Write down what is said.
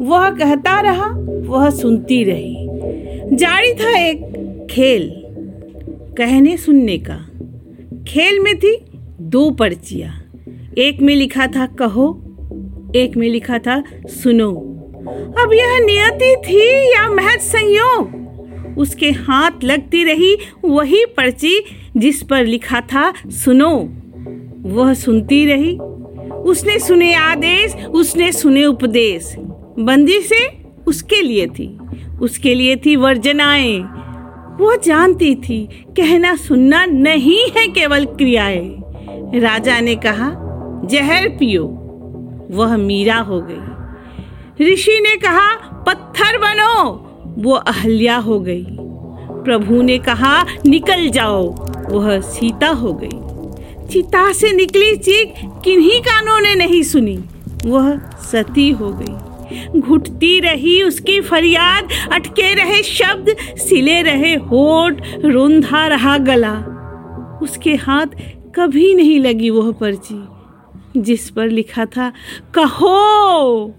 वह कहता रहा, वह सुनती रही। जारी था एक खेल, कहने सुनने का। खेल में थी दो पर्चियाँ, एक में लिखा था कहो, एक में लिखा था सुनो। अब यह नियति थी या महज संयोग? उसके हाथ लगती रही वही पर्ची जिस पर लिखा था सुनो। वह सुनती रही, उसने सुने आदेश, उसने सुने उपदेश। बंदी से उसके लिए थी। उसके लिए थी वर्जनाएँ। वो जानती थी, कहना सुनना नहीं है केवल क्रियाएँ। राजा ने कहा, जहर पियो। वह मीरा हो गई। ऋषि ने कहा, पत्थर बनो। वो अहल्या हो गई। प्रभु ने कहा, निकल जाओ। वह सीता हो गई। चिता से निकली चीख किन्हीं कानों ने नहीं सुनी। वह सती हो गई। घुटती रही उसकी फरियाद, अटके रहे शब्द, सिले रहे होठ, रुंधा रहा गला। उसके हाथ कभी नहीं लगी वह पर्ची, जिस पर लिखा था, कहो!